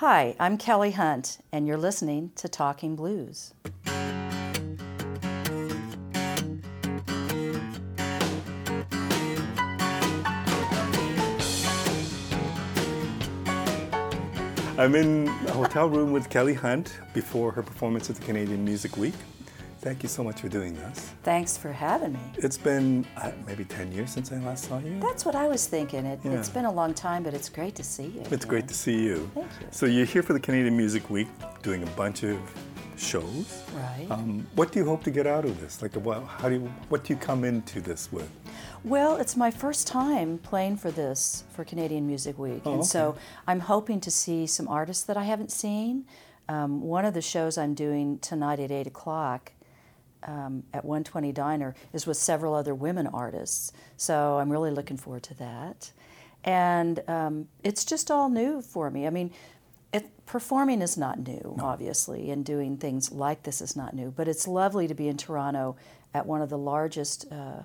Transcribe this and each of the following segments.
Hi, I'm Kelly Hunt, and you're listening to Talking Blues. I'm in a hotel room with Kelly Hunt before her performance at the Canadian Music Week. Thank you so much for doing this. Thanks for having me. It's been uh, maybe 10 years since I last saw you. That's what I was thinking. It, Yeah. It's been a long time, but it's great to see you. It's great to see you. Thank you. So you're here for the Canadian Music Week doing a bunch of shows. Right. Um, what do you hope to get out of this? Like, what, how do you, what do you come into this with? Well, it's my first time playing for this for Canadian Music Week, Oh, and so. I'm hoping to see some artists that I haven't seen. Um, one of the shows I'm doing tonight at eight o'clock um, at 120 Diner is with several other women artists, so I'm really looking forward to that. And um, it's just all new for me. I mean, it, performing is not new, obviously, and doing things like this is not new. But it's lovely to be in Toronto at one of the largest, uh,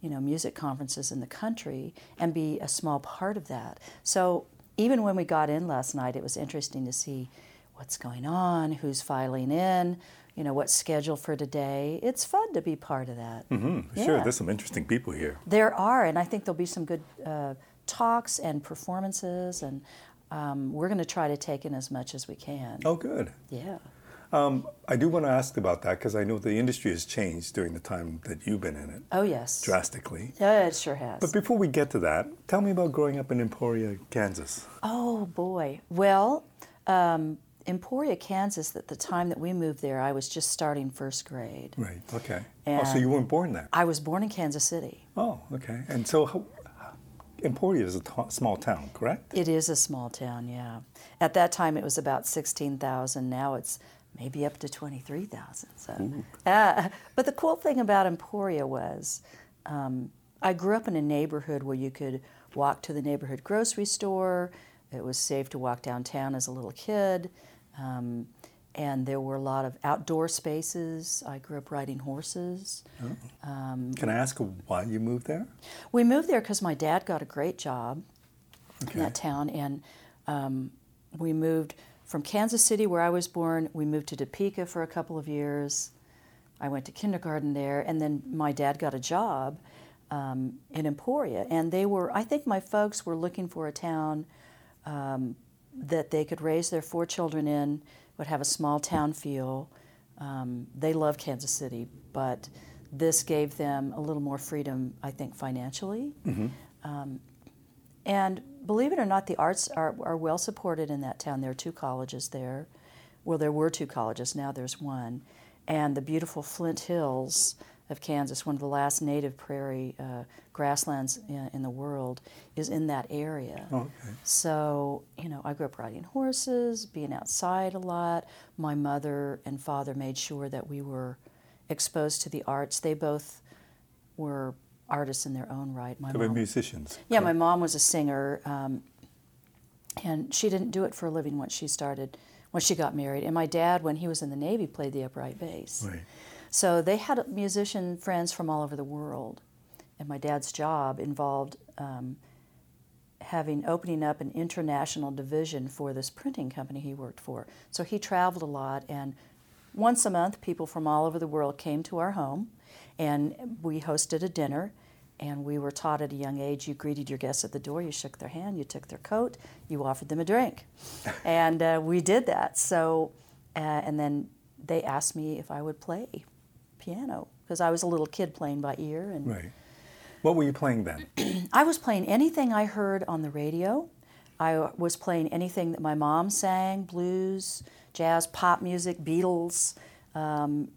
you know, music conferences in the country and be a small part of that. So even when we got in last night, it was interesting to see what's going on, who's filing in, you know, what's scheduled for today. It's fun to be part of that. Mm hmm, Sure, there's some interesting people here. There are, and I think there'll be some good uh, talks and performances, and um, we're going to try to take in as much as we can. Oh, good. Yeah. Um, I do want to ask about that because I know the industry has changed during the time that you've been in it Oh, yes. drastically. Yeah, it sure has. But before we get to that, tell me about growing up in Emporia, Kansas. oh, boy. Well, um, Emporia, Kansas, at the time that we moved there, I was just starting first grade. Right. Okay. oh, so you weren't born there. I was born in Kansas City. Oh, okay. And so, how, Emporia is a t- small town, correct? It is a small town, yeah. At that time, it was about 16,000. Now it's maybe up to 23,000. So, uh, but the cool thing about Emporia was um, I grew up in a neighborhood where you could walk to the neighborhood grocery store. It was safe to walk downtown as a little kid. Um, and there were a lot of outdoor spaces. I grew up riding horses. Can I ask why you moved there? We moved there because my dad got a great job Okay. in that town, and um, we moved from Kansas City, where I was born. We moved to Topeka for a couple of years. I went to kindergarten there, and then my dad got a job um, in Emporia, and they were. I think my folks were looking for a town um, that they could raise their four children in, would have a small town feel. Um, they love Kansas City, but this gave them a little more freedom, I think, financially. Um, and believe it or not, the arts are, are well supported in that town. There are two colleges there. Well, there were two colleges, now there's one. And the beautiful Flint Hills of Kansas, one of the last native prairie uh, grasslands in, in the world, is in that area. Oh, okay. So, you know, I grew up riding horses, being outside a lot. My mother and father made sure that we were exposed to the arts. They both were artists in their own right. My They were mom- musicians. yeah, my mom was a singer, um, and she didn't do it for a living once she started, when she got married. And my dad, when he was in the Navy, played the upright bass. Right. So they had musician friends from all over the world, and my dad's job involved um, having opening up an international division for this printing company he worked for. So he traveled a lot, and once a month, people from all over the world came to our home, and we hosted a dinner. And we were taught at a young age you greeted your guests at the door, you shook their hand, you took their coat, you offered them a drink. and uh, we did that. So, uh, and then they asked me if I would play piano because I was a little kid playing by ear. And Right. What were you playing then? I was playing anything I heard on the radio. I was playing anything that my mom sang blues, jazz, pop music, Beatles, um,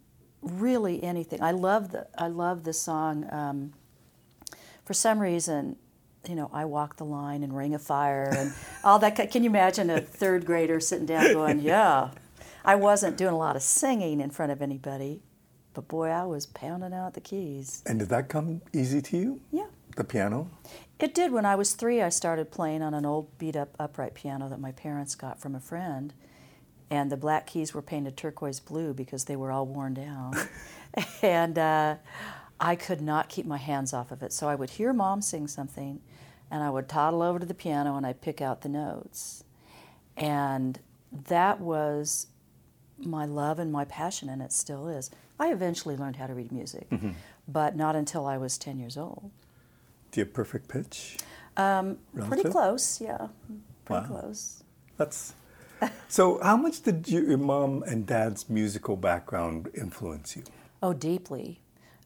really anything. I love the, I love the song. Um, for some reason, you know, I walk the line and Ring of Fire and all that. Can you imagine a third grader sitting down going, "Yeah"? I wasn't doing a lot of singing in front of anybody, but boy, I was pounding out the keys. And did that come easy to you? Yeah. The piano? It did. When I was three, I started playing on an old beat up upright piano that my parents got from a friend. And the black keys were painted turquoise blue because they were all worn down. and uh, I could not keep my hands off of it. So I would hear mom sing something, and I would toddle over to the piano and I'd pick out the notes. And that was my love and my passion, and it still is. I eventually learned how to read music, Mm-hmm. but not until I was 10 years old. Do you have perfect pitch? Um, pretty close, yeah. Pretty Wow. close. That's so. How much did you, your mom and dad's musical background influence you? Oh, deeply.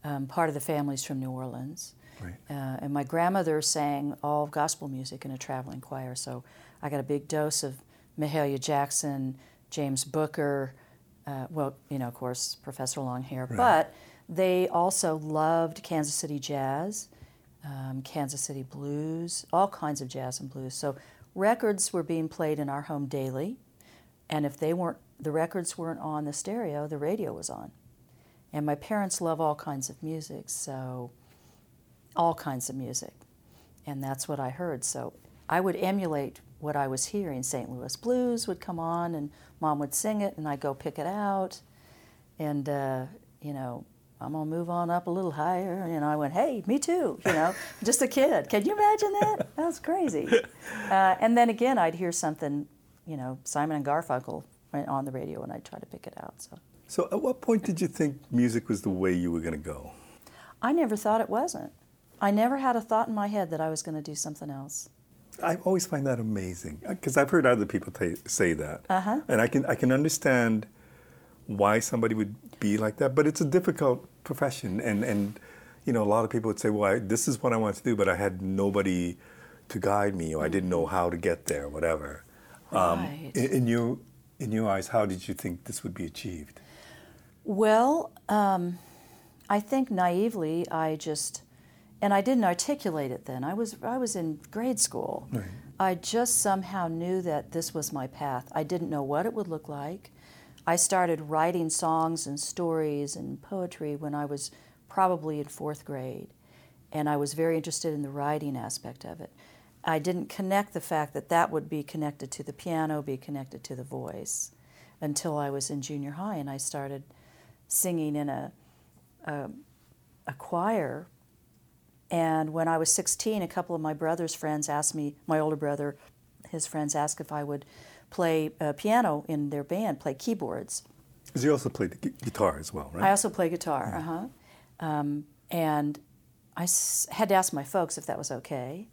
Um, part of the family's from New Orleans. Right. Uh, and my grandmother sang all gospel music in a traveling choir, so I got a big dose of Mahalia Jackson, James Booker, uh, well, you know, of course, Professor Longhair, Right. but they also loved Kansas City jazz, um, Kansas City blues, all kinds of jazz and blues. So records were being played in our home daily, and if they weren't, the records weren't on the stereo, the radio was on. And my parents love all kinds of music, so all kinds of music. And that's what I heard. So I would emulate what I was hearing. St. Louis Blues would come on, and mom would sing it, and I'd go pick it out. And, uh, you know, I'm to move on up a little higher. And I went, hey, me too, you know, just a kid. Can you imagine that? That was crazy. Uh, and then again, I'd hear something, you know, Simon and Garfunkel on the radio, and I'd try to pick it out. So So, at what point did you think music was the way you were going to go? I never thought it wasn't. I never had a thought in my head that I was going to do something else. I always find that amazing because I've heard other people ta say that, Uh-huh. and I can I can understand why somebody would be like that. But it's a difficult profession, and and you know a lot of people would say, "Well, I, this is what I want to do," but I had nobody to guide me, or I didn't know how to get there, whatever. Right. In, in your in your eyes, how did you think this would be achieved? Well, um, I think naively, I just, and I didn't articulate it then. I was I was in grade school. Right. I just somehow knew that this was my path. I didn't know what it would look like. I started writing songs and stories and poetry when I was probably in fourth grade, and I was very interested in the writing aspect of it. I didn't connect the fact that that would be connected to the piano, be connected to the voice, until I was in junior high and I started singing in a, a, a choir. And when I was 16, a couple of my brother's friends asked me, my older brother, his friends asked if I would play uh, piano in their band, play keyboards. Because you also played gu- guitar as well, right? I also play guitar, uh huh. Um, and I s- had to ask my folks if that was okay.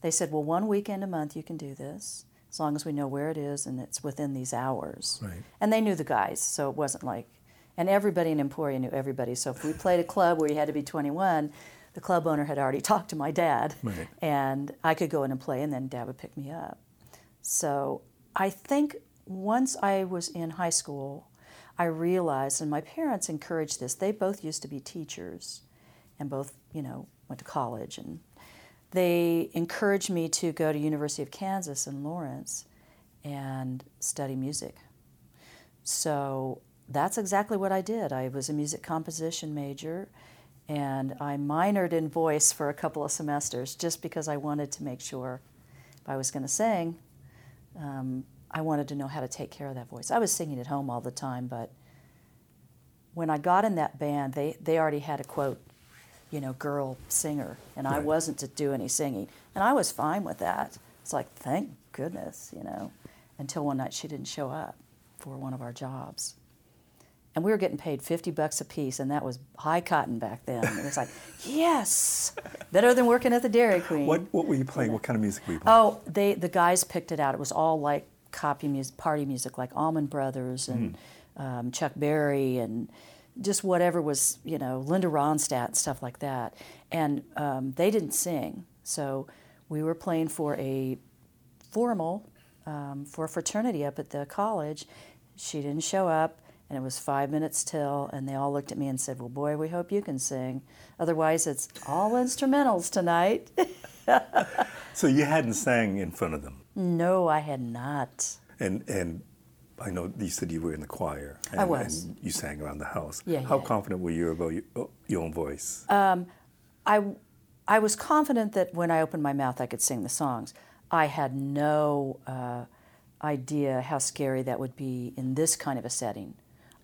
They said, well, one weekend a month you can do this, as long as we know where it is and it's within these hours. Right. And they knew the guys, so it wasn't like, and everybody in Emporia knew everybody. So if we played a club where you had to be 21, the club owner had already talked to my dad, Right. and I could go in and play, and then dad would pick me up. So I think once I was in high school, I realized, and my parents encouraged this. They both used to be teachers, and both, you know, went to college, and they encouraged me to go to University of Kansas in Lawrence and study music. So that's exactly what I did. I was a music composition major, and I minored in voice for a couple of semesters just because I wanted to make sure if I was going to sing, um, I wanted to know how to take care of that voice. I was singing at home all the time, but when I got in that band, they, they already had a quote, you know, girl singer, and I wasn't to do any singing. And I was fine with that. It's like, thank goodness, you know, until one night she didn't show up for one of our jobs. And we were getting paid 50 bucks a piece, and that was high cotton back then. It was like, yes, better than working at the Dairy Queen. What what were you playing? What kind of music were you playing? Oh, they the guys picked it out. It was all like copy music, party music, like Allman Brothers and um, Chuck Berry and just whatever was you know Linda Ronstadt and stuff like that. And um, they didn't sing, so we were playing for a formal um, for a fraternity up at the college. She didn't show up. And it was five minutes till, and they all looked at me and said, Well, boy, we hope you can sing. Otherwise, it's all instrumentals tonight. So you hadn't sang in front of them, No, I had not. and and I know you said you were in the choir. And, I was. And you sang around the house. Yeah, How yeah. confident were you about your, oh, your own voice? I, I was confident that when I opened my mouth, I could sing the songs. I had no uh, idea how scary that would be in this kind of a setting.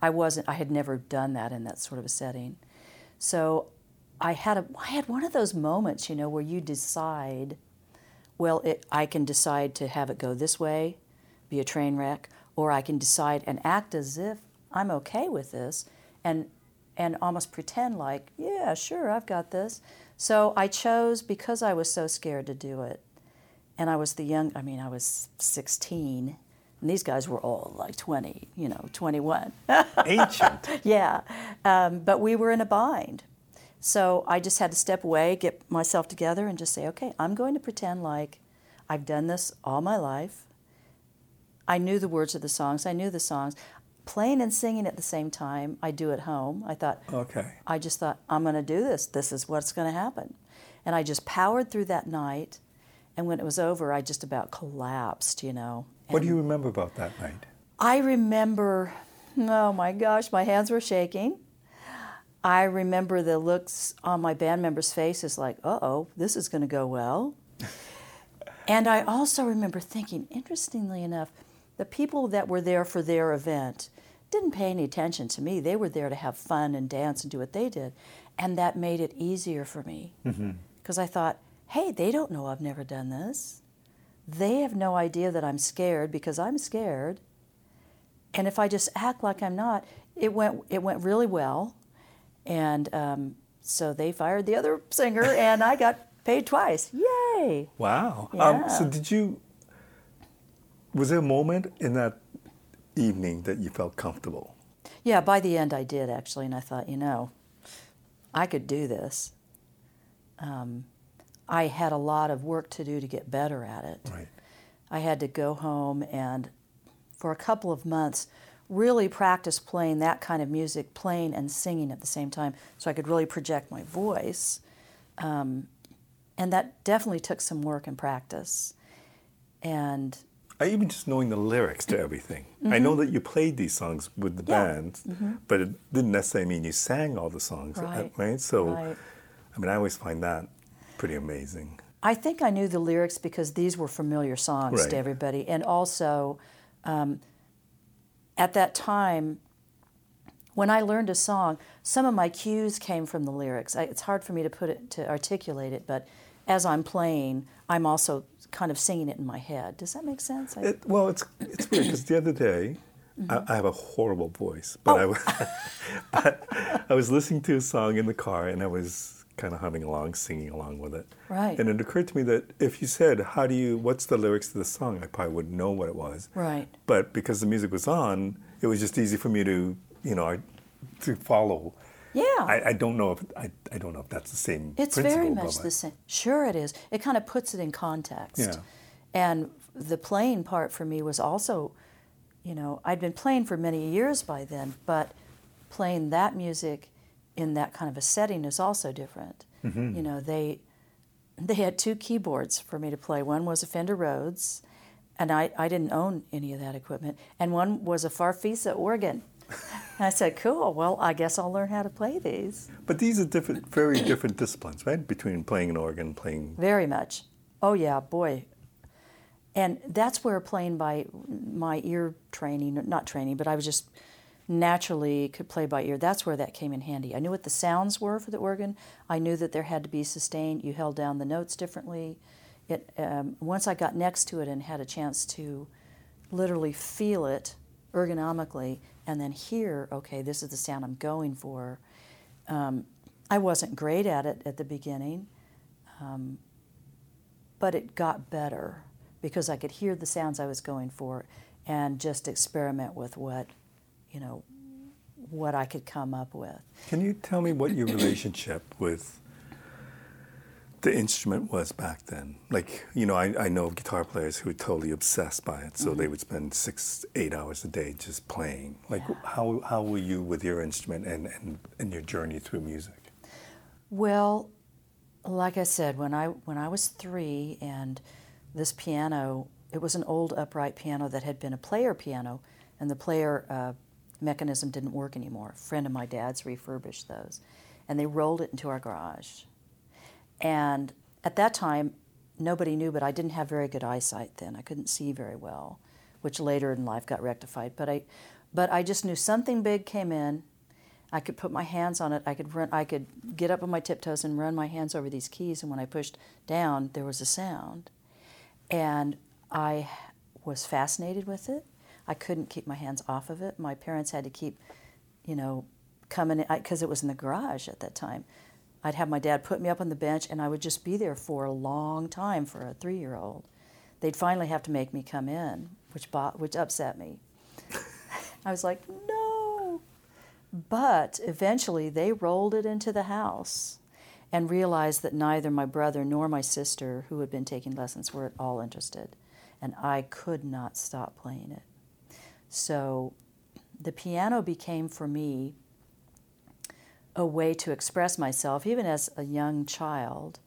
I wasn't. I had never done that in that sort of a setting. So, I had a. I had one of those moments, you know, where you decide. Well, it, I can decide to have it go this way, be a train wreck, or I can decide and act as if I'm okay with this and and almost pretend like, yeah, sure, I've got this. So I chose because I was so scared to do it. And I was the young, I mean, I was 16, and these guys were all like 20, you know, 21. Ancient. yeah. Um, but we were in a bind. So I just had to step away, get myself together, and just say, okay, I'm going to pretend like I've done this all my life. I knew the words of the songs, I knew the songs playing and singing at the same time. I do at home. I thought, okay. I just thought, I'm going to do this. This is what's going to happen. And I just powered through that night. And when it was over, I just about collapsed, you know. What do you remember about that night? I remember, oh my gosh, my hands were shaking. I remember the looks on my band members' faces like, uh oh, this is going to go well. and I also remember thinking, interestingly enough, the people that were there for their event didn't pay any attention to me. They were there to have fun and dance and do what they did. And that made it easier for me. Because I thought, hey, they don't know I've never done this. They have no idea that I'm scared because I'm scared. And if I just act like I'm not, it went, it went really well. And um, so they fired the other singer, and I got paid twice. Yay! Wow. Um, so did you? Was there a moment in that evening that you felt comfortable? Yeah, by the end I did actually, and I thought, you know, I could do this. Um, I had a lot of work to do to get better at it. Right. I had to go home and, for a couple of months, really practice playing that kind of music, playing and singing at the same time, so I could really project my voice. Um, and that definitely took some work and practice. And I even just knowing the lyrics to everything. I know that you played these songs with the Mm-hmm. Band, but it didn't necessarily mean you sang all the songs, uh, Right. So, Right. I mean, I always find that pretty amazing. I think I knew the lyrics because these were familiar songs Right. to everybody. And also, um, at that time, when I learned a song, some of my cues came from the lyrics. I, it's hard for me to put it to articulate it, but as I'm playing, I'm also kind of singing it in my head. Does that make sense? I- It, well, it's it's weird because the other day, I, I have a horrible voice, but I was but I was listening to a song in the car and I was kind of humming along, singing along with it. Right. And it occurred to me that if you said, "How do you? What's the lyrics to the song?" I probably wouldn't know what it was. Right. But because the music was on, it was just easy for me to, you know, to follow. yeah. I, I don't know if I, I don't know if that's the same. It's principle, very much the same. Sure, it is. It kind of puts it in context. Yeah. And the playing part for me was also, you know, I'd been playing for many years by then, but playing that music in that kind of a setting is also different. Mm-hmm. You know, they they had two keyboards for me to play. One was a Fender Rhodes, and I, I didn't own any of that equipment, and one was a Farfisa organ. And I said, "Cool. Well, I guess I'll learn how to play these." But these are different, very different disciplines, right? Between playing an organ, playing. Very much. Oh yeah, boy. And that's where playing by my ear training, not training, but I was just naturally could play by ear. That's where that came in handy. I knew what the sounds were for the organ. I knew that there had to be sustained. You held down the notes differently. It um, once I got next to it and had a chance to literally feel it ergonomically and then hear, okay, this is the sound I'm going for. Um, I wasn't great at it at the beginning but it got better because I could hear the sounds I was going for and just experiment with what, you know, what I could come up with. Can you tell me what your relationship with the instrument was back then? Like, you know, I, I know of guitar players who were totally obsessed by it, so they would spend six, eight hours a day just playing. Like, how, how were you with your instrument and, and, and your journey through music? Well, like I said, when I when I was three, and this piano, it was an old upright piano that had been a player piano, and the player uh, mechanism didn't work anymore. A friend of my dad's refurbished those, and they rolled it into our garage. And at that time, nobody knew, but I didn't have very good eyesight then. I couldn't see very well, which later in life got rectified. But I, but I just knew something big came in. I could put my hands on it. I could run. I could get up on my tiptoes and run my hands over these keys. And when I pushed down, there was a sound. And I was fascinated with it. I couldn't keep my hands off of it. My parents had to keep, you know, coming in because it was in the garage at that time. I'd have my dad put me up on the bench, and I would just be there for a long time for a three-year-old. They'd finally have to make me come in, which bought, which upset me. I was like, no. But eventually, they rolled it into the house and realized that neither my brother nor my sister, who had been taking lessons, were at all interested. And I could not stop playing it. So the piano became for me a way to express myself, even as a young child,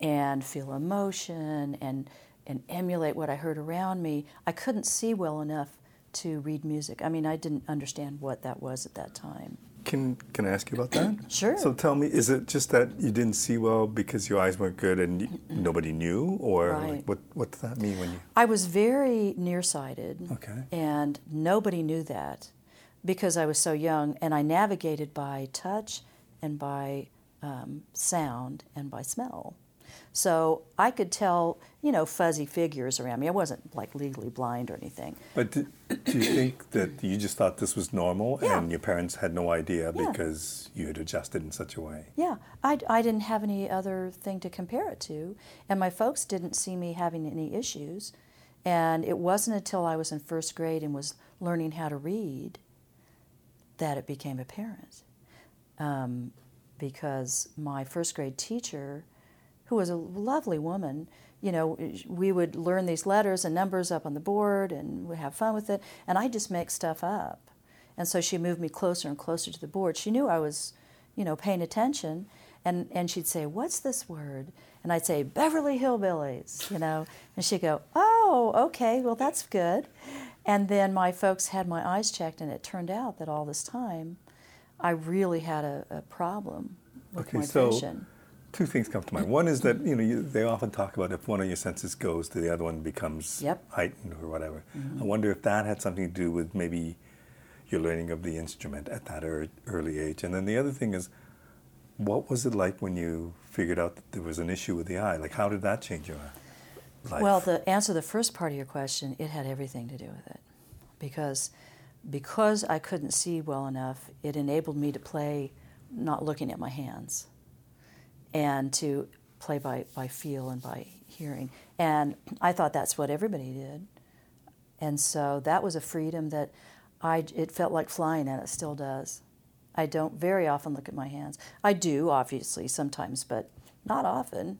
and feel emotion and, and emulate what I heard around me. I couldn't see well enough to read music. I mean, I didn't understand what that was at that time. Can Can I ask you about that? Sure. So tell me, is it just that you didn't see well because your eyes weren't good and nobody knew, or Right. like, what What does that mean when you? I was very nearsighted. Okay. And nobody knew that because I was so young, and I navigated by touch and by um, sound and by smell. So I could tell, you know, fuzzy figures around me. I wasn't like legally blind or anything. But do, do you think that you just thought this was normal Yeah. and your parents had no idea Yeah. because you had adjusted in such a way? Yeah, I, I didn't have any other thing to compare it to, and my folks didn't see me having any issues. And it wasn't until I was in first grade and was learning how to read that it became apparent. Um, because my first grade teacher, who was a lovely woman, you know, we would learn these letters and numbers up on the board and we'd have fun with it, and I'd just make stuff up. And so she moved me closer and closer to the board. She knew I was, you know, paying attention, and, and she'd say, What's this word? And I'd say, Beverly Hillbillies, you know, and she'd go, Oh, okay, well, that's good. And then my folks had my eyes checked, and it turned out that all this time I really had a, a problem with Okay, my so vision. Two things come to mind. One is that you know you, they often talk about if one of your senses goes, the other one becomes Yep. Mm-hmm. heightened or whatever. I wonder if that had something to do with maybe your learning of the instrument at that ear early age. And then the other thing is, what was it like when you figured out that there was an issue with the eye? Like, how did that change your life? Well, the answer to the first part of your question, it had everything to do with it, because because I couldn't see well enough, it enabled me to play not looking at my hands, and to play by by feel and by hearing. And I thought that's what everybody did, and so that was a freedom that I it felt like flying, and it still does. I don't very often look at my hands. I do, obviously, sometimes, but not often.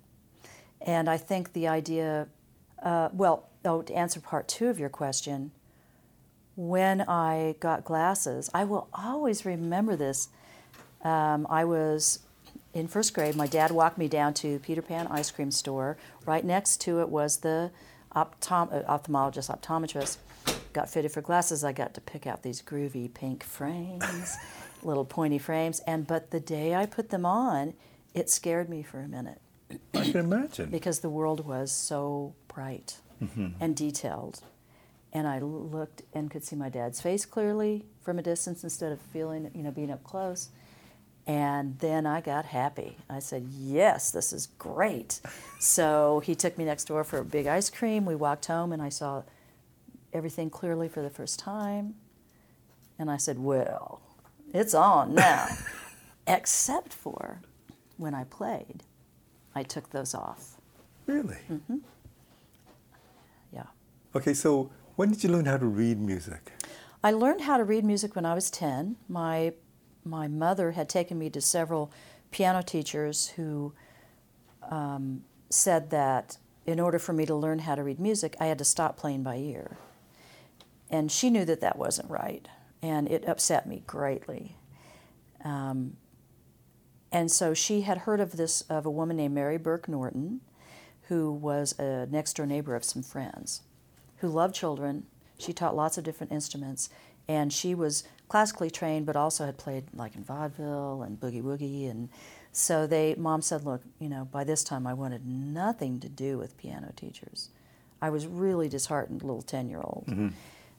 And I think the idea, uh, well, oh, to answer part two of your question, when I got glasses, I will always remember this. Um, I was in first grade. My dad walked me down to Peter Pan ice cream store. Right next to it was the optom- uh, ophthalmologist, optometrist. Got fitted for glasses. I got to pick out these groovy pink frames, little pointy frames. And but the day I put them on, it scared me for a minute I can imagine. because the world was so bright and detailed. And I looked and could see my dad's face clearly from a distance instead of feeling, you know, being up close. And then I got happy. I said, Yes, this is great. So he took me next door for a big ice cream. We walked home and I saw everything clearly for the first time. And I said, Well, it's on now. Except for when I played, I took those off. Really? Mm-hmm. Yeah. Okay, so when did you learn how to read music? I learned how to read music when I was 10. My, my mother had taken me to several piano teachers who um, said that in order for me to learn how to read music, I had to stop playing by ear. And she knew that that wasn't right, and it upset me greatly. Um, and so she had heard of this of a woman named Mary Burke Norton, who was a next door neighbor of some friends, who loved children. She taught lots of different instruments, and she was classically trained, but also had played like in vaudeville and boogie woogie. And so they, mom said, look, you know, by this time I wanted nothing to do with piano teachers. I was really disheartened, little ten year old.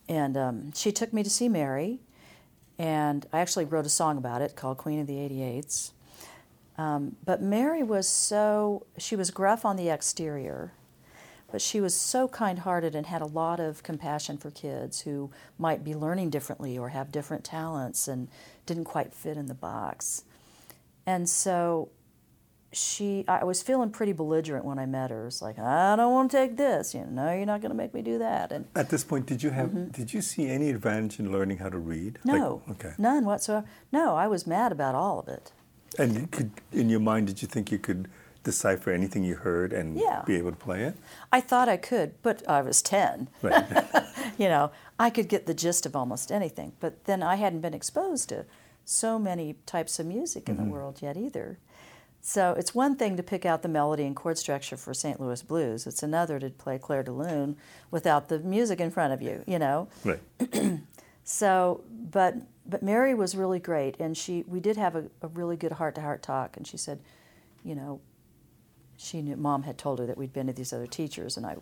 And um, she took me to see Mary, and I actually wrote a song about it called Queen of the 88s. Um, but Mary was so, she was gruff on the exterior, but she was so kind hearted and had a lot of compassion for kids who might be learning differently or have different talents and didn't quite fit in the box. And so she I was feeling pretty belligerent when I met her. It's like, I don't want to take this, you know, no, you're not gonna make me do that. And At this point, did you have did you see any advantage in learning how to read? Mm-hmm. no, Like, okay. none whatsoever. No, I was mad about all of it. And you could, in your mind, did you think you could decipher anything you heard and Yeah. be able to play it? I thought I could, but I was 10. Right. you know, I could get the gist of almost anything. But then I hadn't been exposed to so many types of music in the mm-hmm. world yet either. So it's one thing to pick out the melody and chord structure for St. Louis blues. It's another to play Clair de Lune without the music in front of you, you know. right. So, but but Mary was really great, and she we did have a, a really good heart to heart talk, and she said, you know, she knew mom had told her that we'd been to these other teachers, and I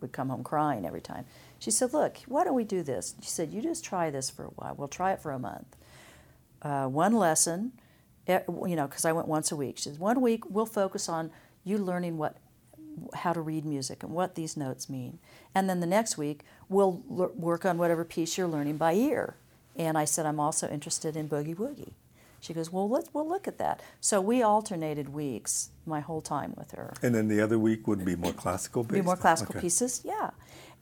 would come home crying every time. She said, look, why don't we do this? She said, you just try this for a while. We'll try it for a month. Uh, one lesson, you know, because I went once a week. She said, one week we'll focus on you learning what how to read music and what these notes mean. And then the next week, we'll l- work on whatever piece you're learning by ear. And I said, I'm also interested in Boogie Woogie. She goes, Well, let's, we'll look at that. So we alternated weeks my whole time with her. And then the other week would be more classical based? Be more classical Okay. pieces, yeah.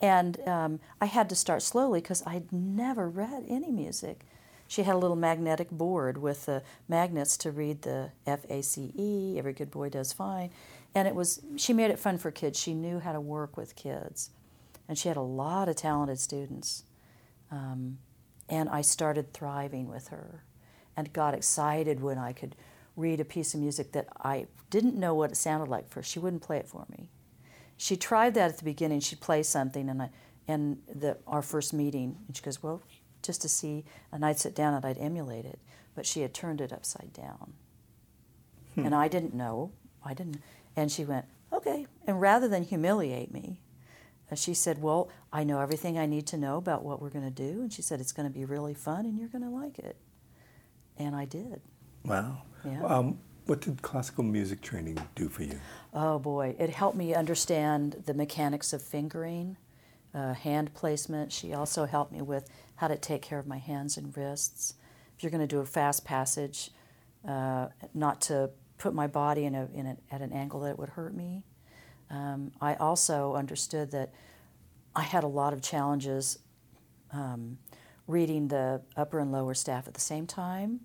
And um, I had to start slowly because I'd never read any music. She had a little magnetic board with the magnets to read the F A C E. Every good boy does fine, and it was. She made it fun for kids. She knew how to work with kids, and she had a lot of talented students. Um, and I started thriving with her, and got excited when I could read a piece of music that I didn't know what it sounded like first. She wouldn't play it for me she tried that at the beginning. She'd play something, and I, and the our first meeting, and she goes, "Well, just to see," and I'd sit down and I'd emulate it, but she had turned it upside down, and I didn't know. I didn't, and she went, "Okay," and rather than humiliate me, uh, she said, "Well, I know everything I need to know about what we're going to do," and she said, "It's going to be really fun, and you're going to like it," and I did. Wow. Yeah. Um, what did classical music training do for you? Oh boy, it helped me understand the mechanics of fingering, uh, hand placement. She also helped me with how to take care of my hands and wrists. If you're going to do a fast passage, uh, not to put my body in a, in a, at an angle that it would hurt me. Um, I also understood that I had a lot of challenges um, reading the upper and lower staff at the same time.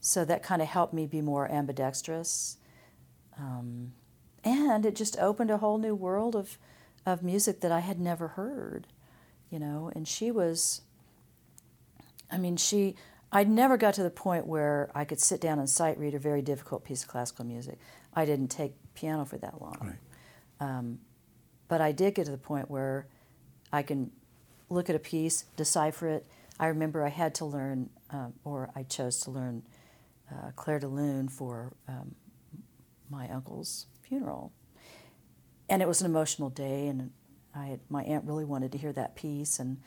So that kind of helped me be more ambidextrous. Um, and it just opened a whole new world of, of music that I had never heard, you know. And she was, I mean, she, I never got to the point where I could sit down and sight read a very difficult piece of classical music. I didn't take piano for that long. Right. Um, but I did get to the point where I can look at a piece, decipher it. I remember I had to learn, um, or I chose to learn uh, Clair de Lune for um, my uncle's funeral. And it was an emotional day, and I had, my aunt really wanted to hear that piece, and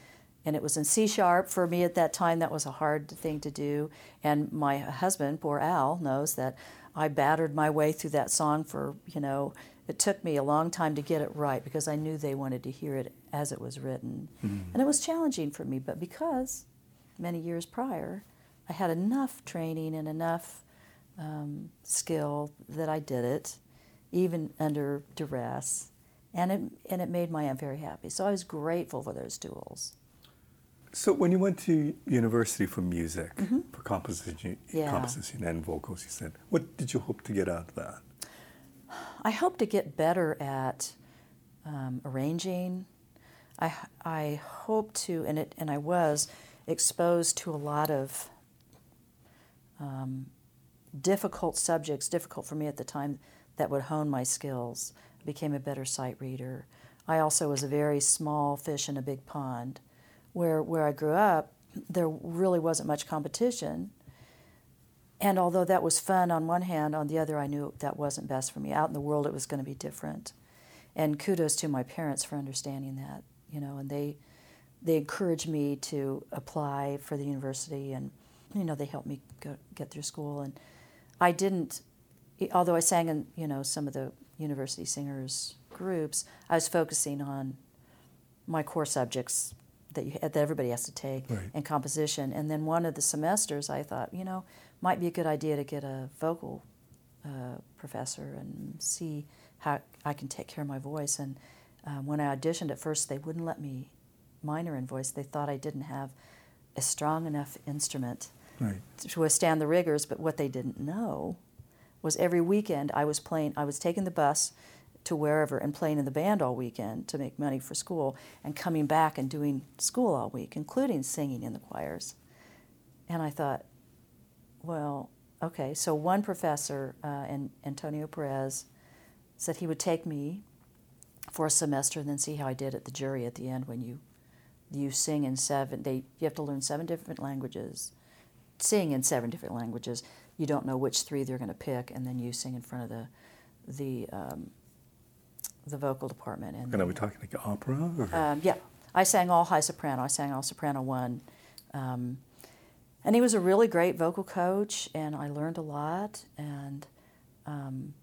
and it was in C sharp for me at that time. That was a hard thing to do, and my husband, poor Al, knows that I battered my way through that song for you know. It took me a long time to get it right because I knew they wanted to hear it as it was written, and it was challenging for me. But because many years prior, I had enough training and enough um, skill that I did it, even under duress, and it and it made my aunt very happy. So I was grateful for those tools. So when you went to university for music, for composition, Mm-hmm. Yeah. composition and vocals, you said, what did you hope to get out of that? I hope to get better at um, arranging. I, I hope to, and it and I was exposed to a lot of um, difficult subjects, difficult for me at the time, that would hone my skills. I became a better sight reader. I also was a very small fish in a big pond, where where I grew up, there really wasn't much competition. And although that was fun on one hand, on the other, I knew that wasn't best for me. Out in the world, it was going to be different. And kudos to my parents for understanding that, you know, and they they encouraged me to apply for the university, and you know, they helped me go, get through school. And I didn't, although I sang in you know some of the university singers groups, I was focusing on my core subjects that, you, that everybody has to take Right. and composition. And then one of the semesters, I thought, you know, might be a good idea to get a vocal uh, professor and see how I can take care of my voice. And um, when I auditioned at first, they wouldn't let me minor in voice. They thought I didn't have a strong enough instrument Right. to withstand the rigors. But what they didn't know was every weekend I was playing. I was taking the bus to wherever and playing in the band all weekend to make money for school, and coming back and doing school all week, including singing in the choirs. And I thought, well, okay. So one professor, uh, and Antonio Perez, said he would take me for a semester and then see how I did at the jury at the end when you you sing in seven they you have to learn seven different languages sing in seven different languages you don't know which three they're going to pick and then you sing in front of the the um, the vocal department and And are we talking like opera? Or? um, yeah, I sang all high soprano. I sang all soprano one. Um, and he was a really great vocal coach, and I learned a lot, and um,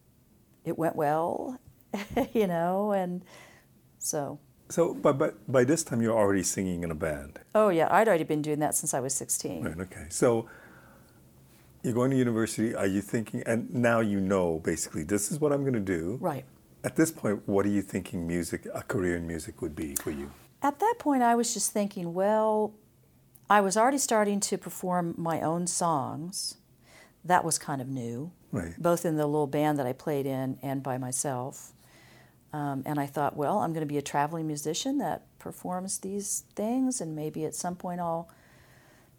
it went well, you know, and so. so, but, but by this time you're already singing in a band. Oh, yeah, I'd already been doing that since I was 16. Right, okay. So you're going to university. Are you thinking, and now you know basically this is what I'm going to do. Right. At this point, what are you thinking music, a career in music would be for you? At that point, I was just thinking, well, I was already starting to perform my own songs. That was kind of new. Right. both in the little band that I played in and by myself. Um, and I thought, well, I'm going to be a traveling musician that performs these things, and maybe at some point I'll,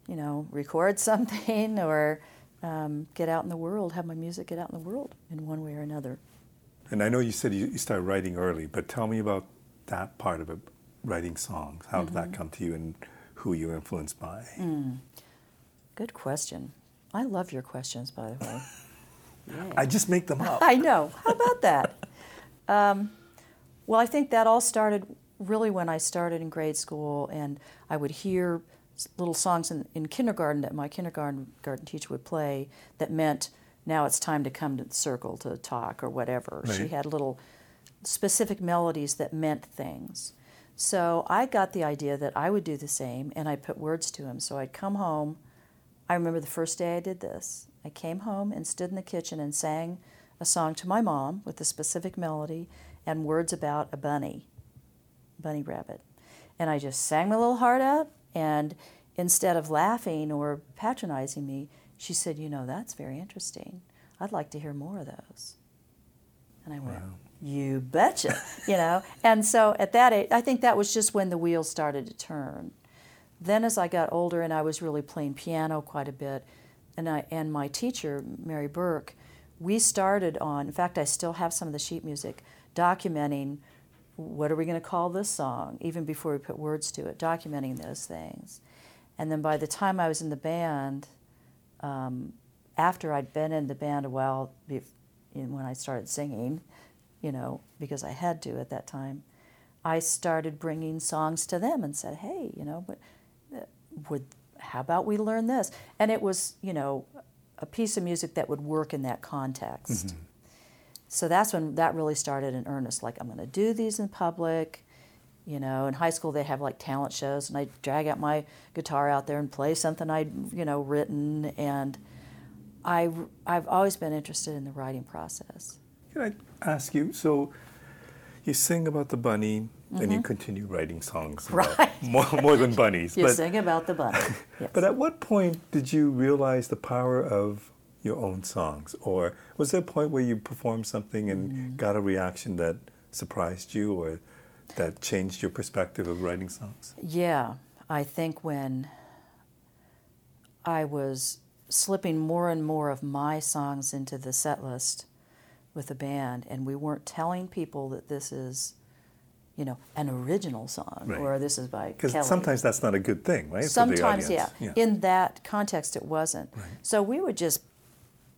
you know, record something or um, get out in the world, have my music get out in the world in one way or another. And I know you said you, you started writing early, but tell me about that part of it, writing songs. How did Mm-hmm. that come to you and who you're influenced by? Mm. Good question. I love your questions, by the way. I just make them up. I know. How about that? Um, well, I think that all started really when I started in grade school, and I would hear little songs in, in kindergarten that my kindergarten teacher would play that meant now it's time to come to the circle to talk or whatever. She had little specific melodies that meant things. So I got the idea that I would do the same, and I'd put words to them. So I'd come home. I remember the first day I did this. I came home and stood in the kitchen and sang a song to my mom with a specific melody and words about a bunny, bunny rabbit. And I just sang my little heart out, and instead of laughing or patronizing me, she said, You know, that's very interesting. I'd like to hear more of those. And I went, Wow. You betcha, you know. And so at that age, I think that was just when the wheels started to turn. Then as I got older and I was really playing piano quite a bit, and I and my teacher, Mary Burke, we started on, in fact, I still have some of the sheet music documenting what are we going to call this song, even before we put words to it, documenting those things. And then by the time I was in the band, um, after I'd been in the band a while, when I started singing, you know, because I had to at that time, I started bringing songs to them and said, "Hey, you know, but uh, would how about we learn this?" And it was, you know, a piece of music that would work in that context. So that's when that really started in earnest. Like I'm going to do these in public. You know, in high school they have like talent shows, and I drag out my guitar out there and play something I'd you know written, and I I've always been interested in the writing process. Can I ask you? So you sing about the bunny, and you continue writing songs about Mm-hmm. Right. more, more than bunnies. You but, sing about the bunny. Yes. but at what point did you realize the power of your own songs? Or was there a point where you performed something and Mm-hmm. got a reaction that surprised you or that changed your perspective of writing songs? Yeah, I think when I was slipping more and more of my songs into the set list with the band, and we weren't telling people that this is, you know, an original song Right. or this is by Because sometimes that's not a good thing, right? Sometimes, yeah. audience? In that context, it wasn't. Right. So we would just,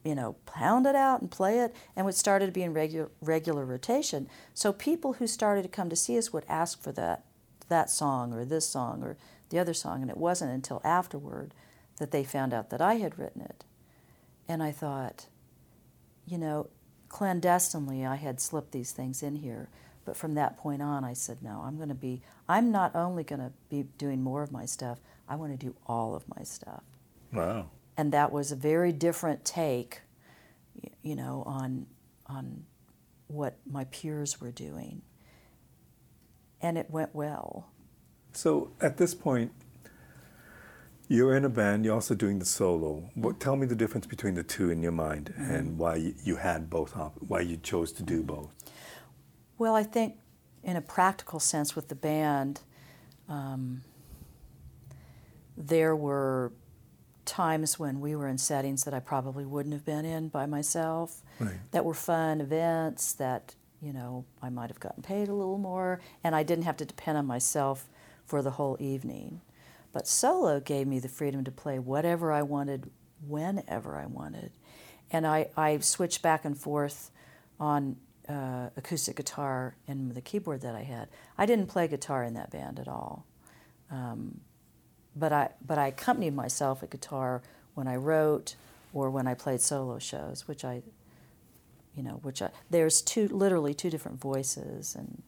you know, pound it out and play it, and it started to be in regular regular rotation. So people who started to come to see us would ask for that that song or this song or the other song, and it wasn't until afterward that they found out that I had written it. And I thought, you know, clandestinely I had slipped these things in here, But from that point on, I said, no, I'm going to be, I'm not only going to be doing more of my stuff, I want to do all of my stuff. Wow. And that was a very different take, you know, on, on what my peers were doing. And it went well. So at this point, you're in a band. You're also doing the solo. What, tell me the difference between the two in your mind, mm-hmm. and why you, had both. Op- why you chose to do both. Well, I think, in a practical sense, with the band, um, there were times when we were in settings that I probably wouldn't have been in by myself. Right. That were fun events that you know I might have gotten paid a little more, and I didn't have to depend on myself for the whole evening. But solo gave me the freedom to play whatever I wanted, whenever I wanted. And I, I switched back and forth on uh, acoustic guitar and the keyboard that I had. I didn't play guitar in that band at all. Um, but I, but I accompanied myself at guitar when I wrote or when I played solo shows, which I, you know, which I, there's two, literally two different voices and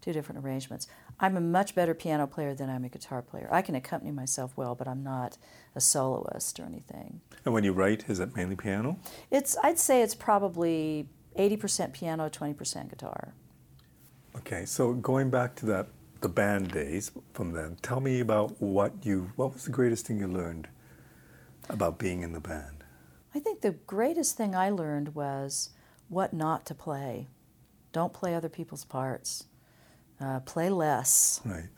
two different arrangements. I'm a much better piano player than I'm a guitar player. I can accompany myself well, but I'm not a soloist or anything. And when you write, is it mainly piano? It's I'd say it's probably 80% piano, 20% guitar. Okay, so going back to that the band days from then, tell me about what you what was the greatest thing you learned about being in the band? I think the greatest thing I learned was what not to play. Don't play other people's parts uh, play less. Right.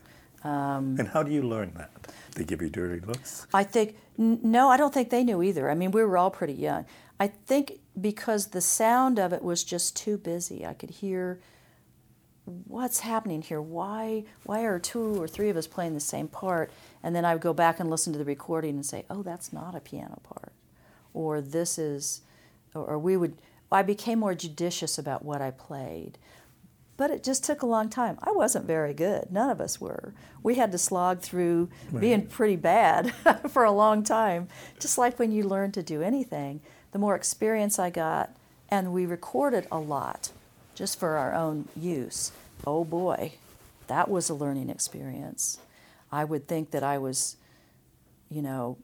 Um, and how do you learn that? They give you dirty looks? I think, n- no, I don't think they knew either. I mean, we were all pretty young. I think because the sound of it was just too busy. I could hear what's happening here. Why, why are two or three of us playing the same part? And then I would go back and listen to the recording and say, oh, that's not a piano part. Or this is, or we would, I became more judicious about what I played but it just took a long time. I wasn't very good. None of us were. We had to slog through right. being pretty bad for a long time. Just like when you learn to do anything, the more experience I got, and we recorded a lot just for our own use. Oh boy, that was a learning experience. I would think that I was, you know,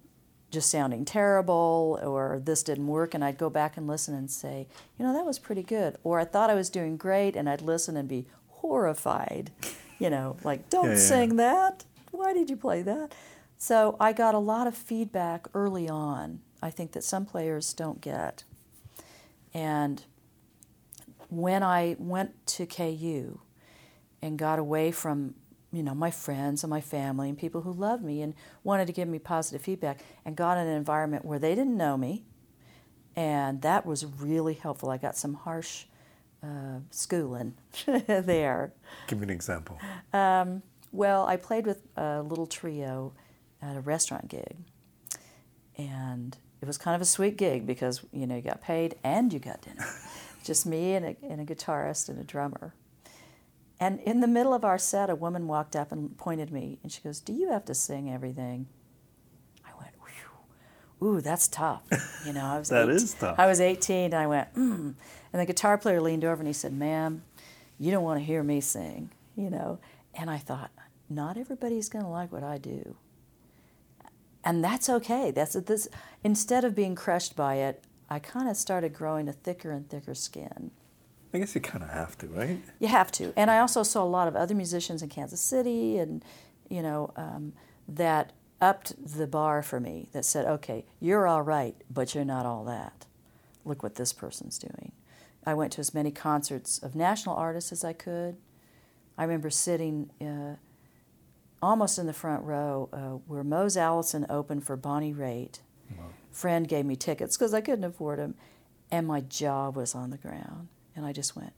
just sounding terrible or this didn't work and I'd go back and listen and say, you know, that was pretty good. Or I thought I was doing great and I'd listen and be horrified, you know, like, don't yeah, yeah. sing that. Why did you play that? So I got a lot of feedback early on, I think that some players don't get. And when I went to KU and got away from you know, my friends and my family and people who loved me and wanted to give me positive feedback and got in an environment where they didn't know me. And that was really helpful. I got some harsh uh, schooling there. Give me an example. Um, well, I played with a little trio at a restaurant gig. And it was kind of a sweet gig because, you know, you got paid and you got dinner. Just me and a, and a guitarist and a drummer. And in the middle of our set, a woman walked up and pointed me, and she goes, "Do you have to sing everything?" I went, "Ooh, that's tough." You know, I was that is tough. I was 18, and I went, "Hmm." And the guitar player leaned over and he said, "Ma'am, you don't want to hear me sing," you know. And I thought, not everybody's going to like what I do, and that's okay. That's this. Instead of being crushed by it, I kind of started growing a thicker and thicker skin. I guess you kind of have to, right? You have to. And I also saw a lot of other musicians in Kansas City and, you know, um, that upped the bar for me that said, okay, you're all right, but you're not all that. Look what this person's doing. I went to as many concerts of national artists as I could. I remember sitting uh, almost in the front row uh, where Mose Allison opened for Bonnie Raitt. Wow. Friend gave me tickets because I couldn't afford them, and my jaw was on the ground. And I just went,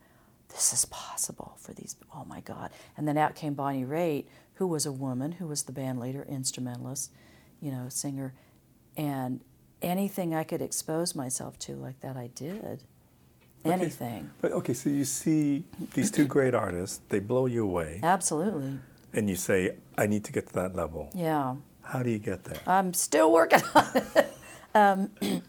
this is possible for these, oh my God. And then out came Bonnie Raitt, who was a woman, who was the band leader, instrumentalist, you know, singer. And anything I could expose myself to like that, I did. Okay. Anything. But okay, so you see these two great artists, they blow you away. Absolutely. And you say, I need to get to that level. Yeah. How do you get there? I'm still working on it. um,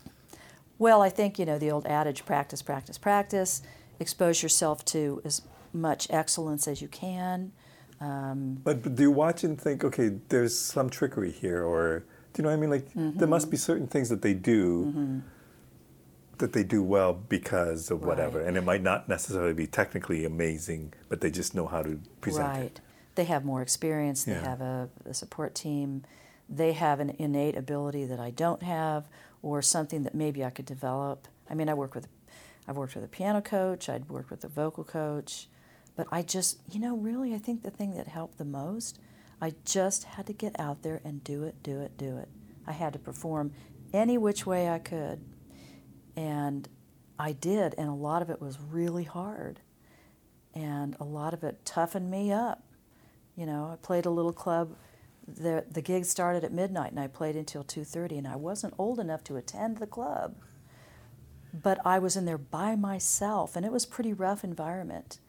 well, I think, you know, the old adage practice, practice, practice expose yourself to as much excellence as you can. Um, But, but do you watch and think, okay, there's some trickery here, or do you know what I mean? Like there Mm-hmm. must be certain things that they do that they do well because of whatever, Right. and it might not necessarily be technically amazing, but they just know how to present right. it. They have more experience. They Yeah. have a, a support team. They have an innate ability that I don't have, or something that maybe I could develop. I mean, I work with, I've worked with a piano coach. I'd worked with a vocal coach, but I just, you know, really, I think the thing that helped the most, I just had to get out there and do it, do it, do it. I had to perform any which way I could, and I did, and a lot of it was really hard, and a lot of it toughened me up. You know, I played a little club. The the gig started at midnight, and I played until two thirty. And I wasn't old enough to attend the club, but I was in there by myself, and it was pretty rough environment.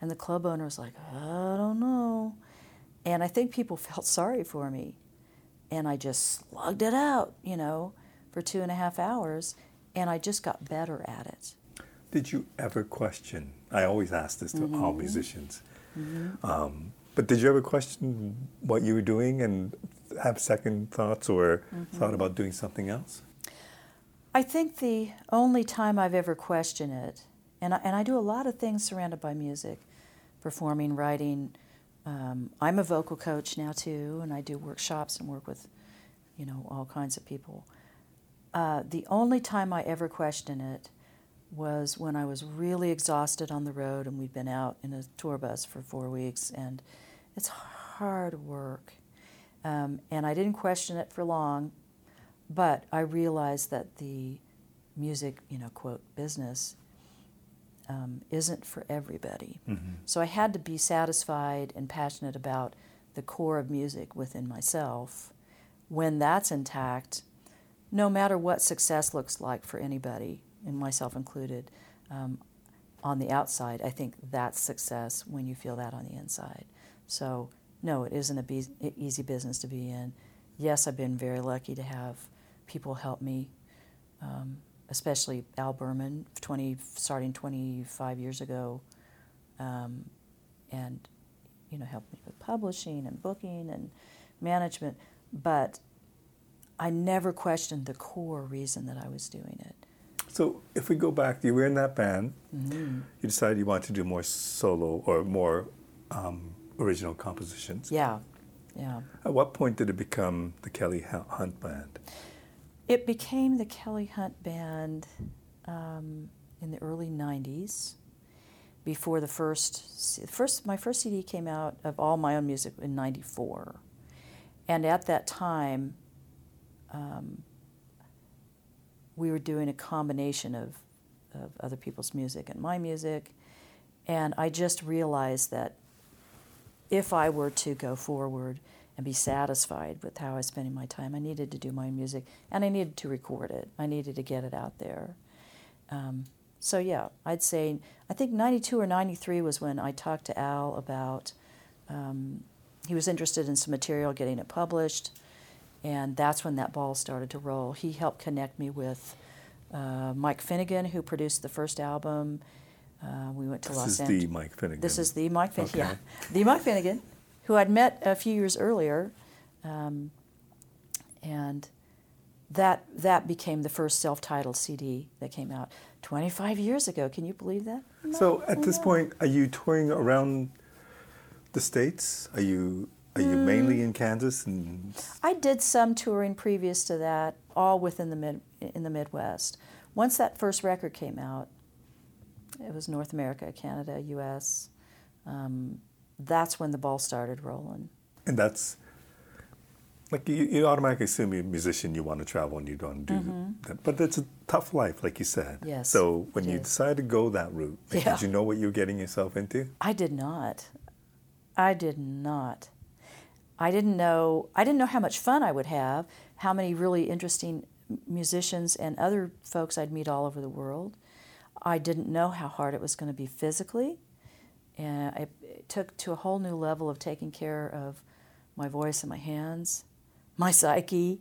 And the club owner was like, "I don't know," and I think people felt sorry for me, and I just slugged it out, you know, for two and a half hours, and I just got better at it. Did you ever question? I always ask this to all Mm-hmm. musicians. Um, but did you ever question what you were doing and have second thoughts or Mm-hmm. thought about doing something else? I think the only time I've ever questioned it, and I, and I do a lot of things surrounded by music, performing, writing. Um, I'm a vocal coach now too, and I do workshops and work with, you know, all kinds of people. Uh, the only time I ever questioned it was when I was really exhausted on the road, and we'd been out in a tour bus for four weeks, and it's hard work. Um, and I didn't question it for long, but I realized that the music, you know, quote, business um, isn't for everybody. So I had to be satisfied and passionate about the core of music within myself. When that's intact, no matter what success looks like for anybody, and myself included, um, on the outside, I think that's success when you feel that on the inside. So, no, it isn't an be- easy business to be in. Yes, I've been very lucky to have people helped me, um, especially Al Berman, 20, starting 25 years ago, um, and you know, helped me with publishing and booking and management. But I never questioned the core reason that I was doing it. So if we go back, you were in that band. Mm-hmm. You decided you wanted to do more solo or more um, original compositions. Yeah, yeah. At what point did it become the Kelley Hunt Band? It became the Kelley Hunt Band um, in the early '90s. Before the first, first, my first CD came out of all my own music in '94, and at that time, um, we were doing a combination of, of other people's music and my music, and I just realized that if I were to go forward and be satisfied with how I was spending my time, I needed to do my music and I needed to record it. I needed to get it out there. Um, so, yeah, I'd say, I think 92 or 93 was when I talked to Al about, um, he was interested in some material, getting it published, and that's when that ball started to roll. He helped connect me with uh, Mike Finnegan, who produced the first album. Uh, we went to This Los Angeles. This is the Mike Finnegan. This is the Mike Finnegan, Okay. yeah, the Mike Finnegan, who I'd met a few years earlier, um, and that that became the first self-titled CD that came out 25 years ago. Can you believe that? So at this point, are you touring around the states? Are you are you Hmm. mainly in Kansas and I did some touring previous to that, all within the mid in the Midwest. Once that first record came out, it was North America, Canada, U.S. Um, that's when the ball started rolling. and that's like you, you automatically assume you're a musician, you want to travel and you don't do that. But it's a tough life, like you said. Mm-hmm. Yes, So when you is. decided to go that route, like, Yeah. did you know what you were getting yourself into? I did not. I did not. I didn't know. I didn't know how much fun I would have. How many really interesting musicians and other folks I'd meet all over the world. I didn't know how hard it was going to be physically, and it took to a whole new level of taking care of my voice and my hands, my psyche.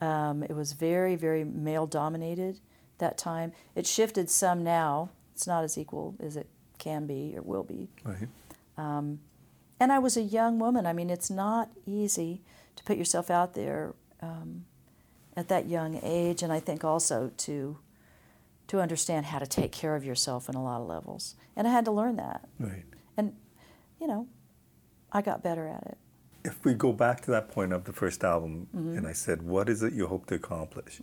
Um, it was very, very male dominated that time. It shifted some now. It's not as equal as it can be or will be. Right. And I was a young woman. I mean, it's not easy to put yourself out there um, at that young age, and I think also to to understand how to take care of yourself in a lot of levels. And I had to learn that. Right. And you know, I got better at it. If we go back to that point of the first album, Mm-hmm. and I said, "What is it you hope to accomplish?"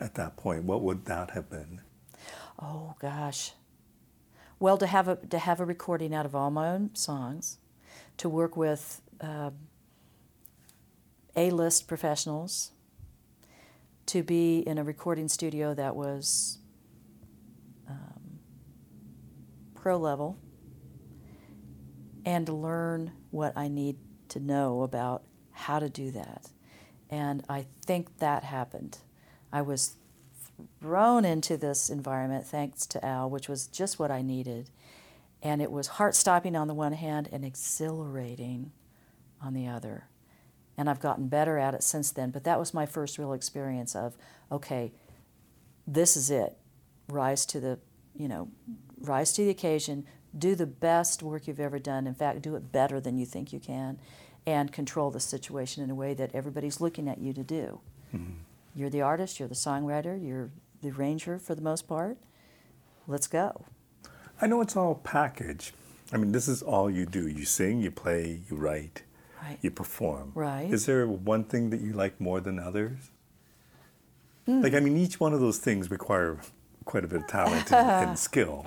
At that point, what would that have been? Oh gosh. Well, to have a to have a recording out of all my own songs, to work with um A-list professionals, to be in a recording studio that was um, pro level, and learn what I need to know about how to do that. And I think that happened. I was thrown into this environment thanks to Al, which was just what I needed. And it was heart stopping on the one hand and exhilarating on the other. And I've gotten better at it since then. But that was my first real experience of, okay, this is it. Rise to the, you know, rise to the occasion. Do the best work you've ever done. In fact, do it better than you think you can, and control the situation in a way that everybody's looking at you to do. You're the artist, you're the songwriter, you're the arranger for the most part. Let's go. I know it's all package. I mean, this is all you do. You sing, you play, you write, Right. you perform. Right. Is there one thing that you like more than others? Hmm. Like, I mean, each one of those things require quite a bit of talent and, and skill.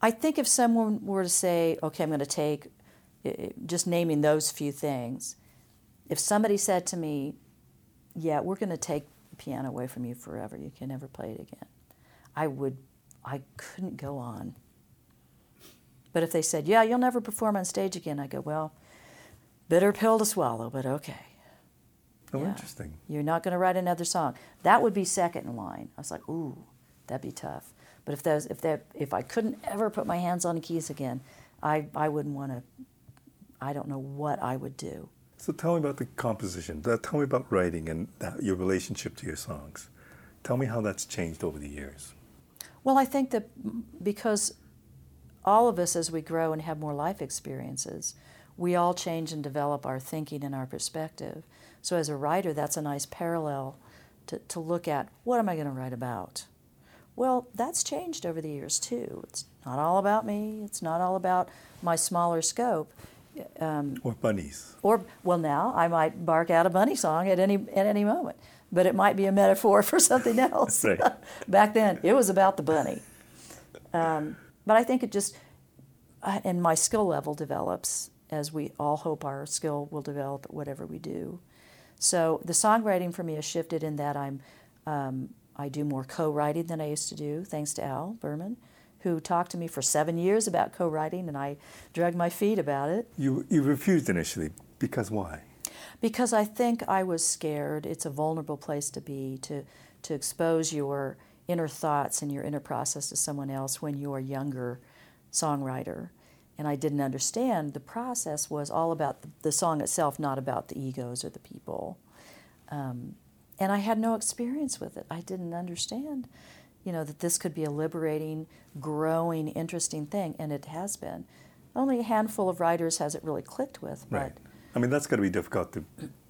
I think if someone were to say, okay, I'm going to take, just naming those few things, if somebody said to me, yeah, we're going to take the piano away from you forever, you can never play it again, I would, I couldn't go on. But if they said, yeah, you'll never perform on stage again, I go, well, bitter pill to swallow, but okay. Oh, Yeah. interesting. You're not going to write another song. That would be second in line. I was like, ooh, that'd be tough. But if those, if that, if I couldn't ever put my hands on the keys again, I, I wouldn't want to. I don't know what I would do. So tell me about the composition. Tell me about writing and that, your relationship to your songs. Tell me how that's changed over the years. Well, I think that because all of us, as we grow and have more life experiences, we all change and develop our thinking and our perspective. So, as a writer, that's a nice parallel to, to look at what am I going to write about? Well, that's changed over the years too. It's not all about me, it's not all about my smaller scope. Or bunnies. Or, well, now I might bark out a bunny song at any, at any moment, but it might be a metaphor for something else. Back then, it was about the bunny. Um, but I think it just, and my skill level develops as we all hope our skill will develop at whatever we do. So the songwriting for me has shifted in that I'm, um, I do more co-writing than I used to do, thanks to Al Berman, who talked to me for seven years about co-writing, and I dragged my feet about it You, you refused initially. Because why? because I think I was scared. It's a vulnerable place to be to to expose your inner thoughts and your inner process to someone else when you're a younger songwriter. And I didn't understand the process was all about the, the song itself, not about the egos or the people. Um, and I had no experience with it. I didn't understand, you know, that this could be a liberating, growing, interesting thing, and it has been. Only a handful of writers has it really clicked with, but Right. I mean, that's got to be difficult to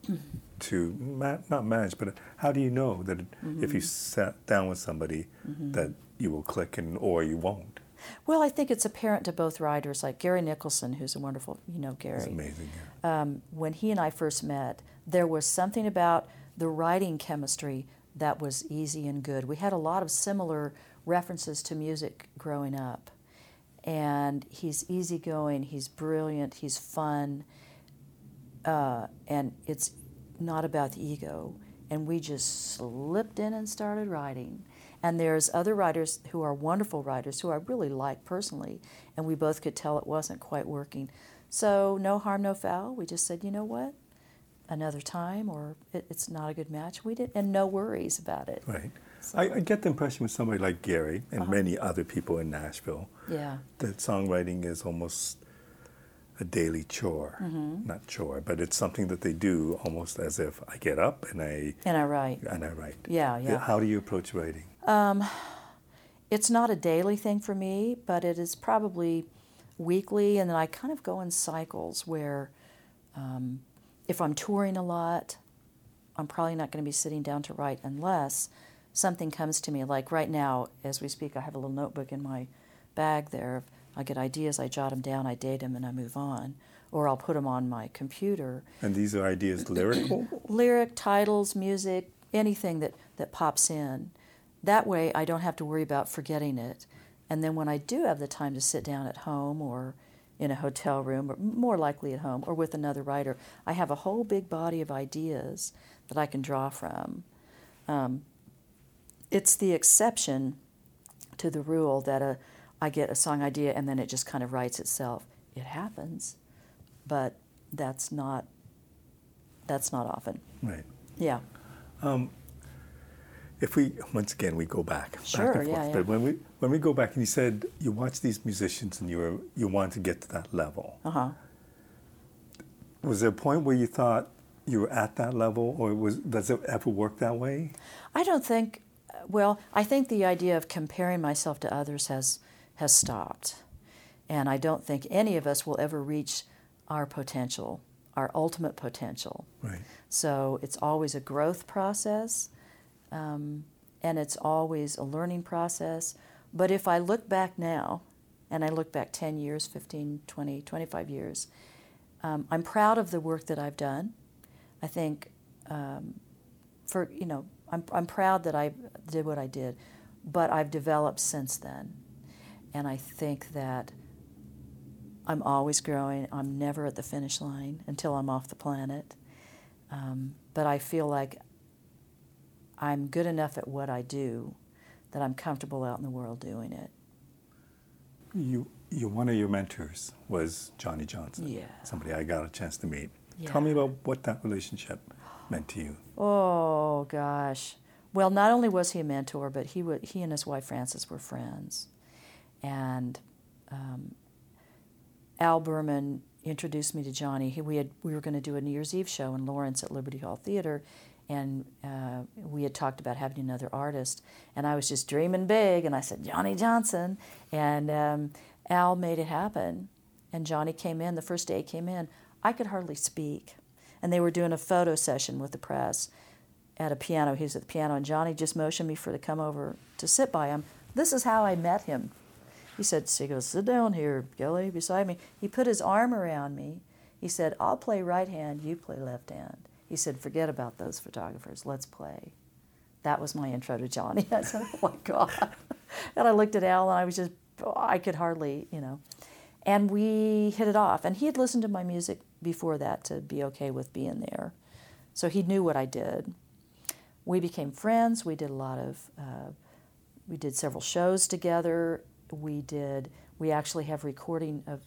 to ma- not manage, but how do you know that if you sat down with somebody that you will click and or you won't? Well, I think it's apparent to both writers, like Gary Nicholson, who's a wonderful, you know, Gary. It's amazing. Yeah. Um, when he and I first met, there was something about the writing chemistry that was easy and good. We had a lot of similar references to music growing up. And he's easygoing, he's brilliant, he's fun, uh, and it's not about the ego. And we just slipped in and started writing. And there's other writers who are wonderful writers who I really like personally, and we both could tell it wasn't quite working. So no harm, no foul. We just said, you know what, another time, or it, it's not a good match. We did, and no worries about it. Right. I, I get the impression with somebody like Gary and Uh-huh. many other people in Nashville Yeah, that songwriting is almost a daily chore. Mm-hmm. Not chore, but it's something that they do almost as if I get up and I and I write. and I write. Yeah, yeah. How do you approach writing? it's not a daily thing for me, but it is probably weekly, and then I kind of go in cycles where um, if I'm touring a lot, I'm probably not going to be sitting down to write unless something comes to me. Like right now, as we speak, I have a little notebook in my bag there. I get ideas, I jot them down, I date them, and I move on. Or I'll put them on my computer. And these are ideas lyrical? Lyric, titles, music, anything that, that pops in. That way, I don't have to worry about forgetting it. And then when I do have the time to sit down at home or in a hotel room, or more likely at home, or with another writer, I have a whole big body of ideas that I can draw from. Um, it's the exception to the rule that a, I get a song idea and then it just kind of writes itself. It happens, but that's not that's not often. Right. Yeah. Um, if we once again we go back, sure, back and forth, yeah, yeah. but when we when we go back and you said you watch these musicians and you were you want to get to that level. Uh huh. Was there a point where you thought you were at that level, or was does it ever work that way? I don't think. Well, I think the idea of comparing myself to others has has stopped, and I don't think any of us will ever reach our potential, our ultimate potential. Right. So it's always a growth process, um, and it's always a learning process. But if I look back now, and I look back 10 years, 15, 20, 25 years, um, I'm proud of the work that I've done. I think, um, for, you know, I'm, I'm proud that I did what I did, but I've developed since then. And I think that I'm always growing. I'm never at the finish line until I'm off the planet. Um, but I feel like I'm good enough at what I do that I'm comfortable out in the world doing it. You, you, one of your mentors was Johnny Johnson. Yeah. Somebody I got a chance to meet. Yeah. Tell me about what that relationship meant to you. Oh gosh. Well, not only was he a mentor, but he wa he and his wife Frances were friends, and um, Al Berman introduced me to Johnny. He, we had we were going to do a New Year's Eve show in Lawrence at Liberty Hall Theater, and uh, we had talked about having another artist. And I was just dreaming big, and I said Johnny Johnson, and um, Al made it happen. And Johnny came in the first day he came in. I could hardly speak, and they were doing a photo session with the press at a piano. He was at the piano, and Johnny just motioned me for to come over to sit by him. This is how I met him. He said, he goes, sit down here, Kelley, beside me. He put his arm around me. He said, I'll play right hand, you play left hand. He said, forget about those photographers, let's play. That was my intro to Johnny. I said, oh my God. and I looked at Al, and I was just, I could hardly, you know. And we hit it off. And he had listened to my music before that to be okay with being there. So he knew what I did. We became friends. We did a lot of, uh, we did several shows together we did we actually have recording of,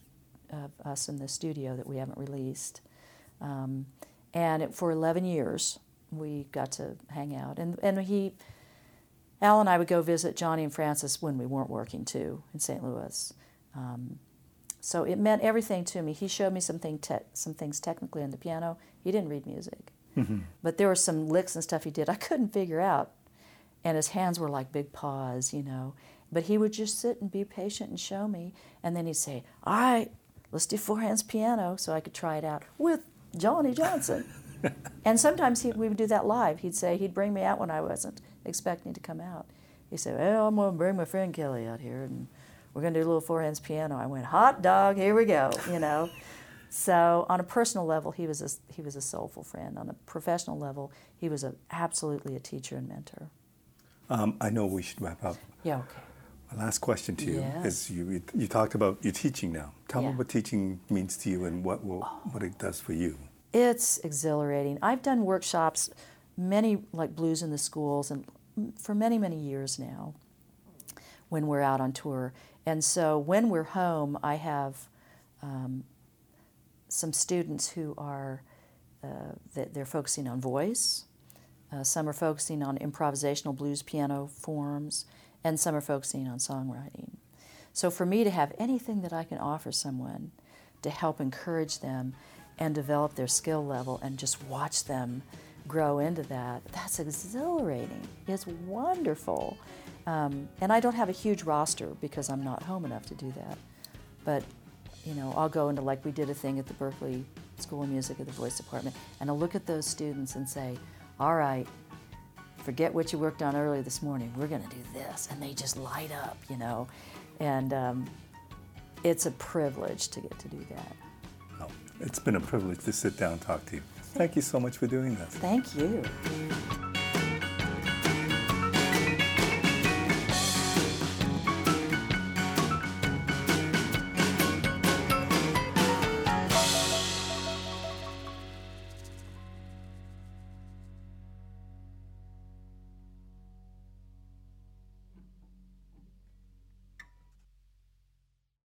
of us in the studio that we haven't released um, and it, for 11 years we got to hang out. And, and he al and i would go visit johnny and frances when we weren't working too in st louis. Um, so it meant everything to me. He showed me some, thing te- some things technically on the piano. He didn't read music. Mm-hmm. but there were some licks and stuff he did i couldn't figure out. And his hands were like big paws you know. But he would just sit and be patient and show me. And then he'd say, All right, let's do four hands piano so I could try it out with Johnny Johnson. and sometimes he, we would do that live. He'd say, he'd bring me out when I wasn't expecting to come out. He said, Well, I'm going to bring my friend Kelley out here and we're going to do a little four hands piano. I went, Hot dog, here we go, you know. So on a personal level, he was a, he was a soulful friend. On a professional level, he was a, absolutely a teacher and mentor. Um, I know we should wrap up. Yeah, okay. My last question to you Yeah. is: you, you talked about your teaching now. Tell Yeah. me what teaching means to you and what will, what it does for you. It's exhilarating. I've done workshops, many like blues in the schools, and for many, many years now when we're out on tour. And so when we're home, I have um, some students who are uh, that they're focusing on voice. Uh, some are focusing on improvisational blues piano forms, and some are focusing on songwriting. So for me to have anything that I can offer someone to help encourage them and develop their skill level and just watch them grow into that, that's exhilarating. It's wonderful. Um, and I don't have a huge roster because I'm not home enough to do that. But, you know, I'll go into like we did a thing at the Berklee School of Music at the Voice Department, and I'll look at those students and say, all right, forget what you worked on earlier this morning. We're going to do this. And they just light up, you know. And um, it's a privilege to get to do that. Oh, it's been a privilege to sit down and talk to you. Thank you so much for doing this. Thank you.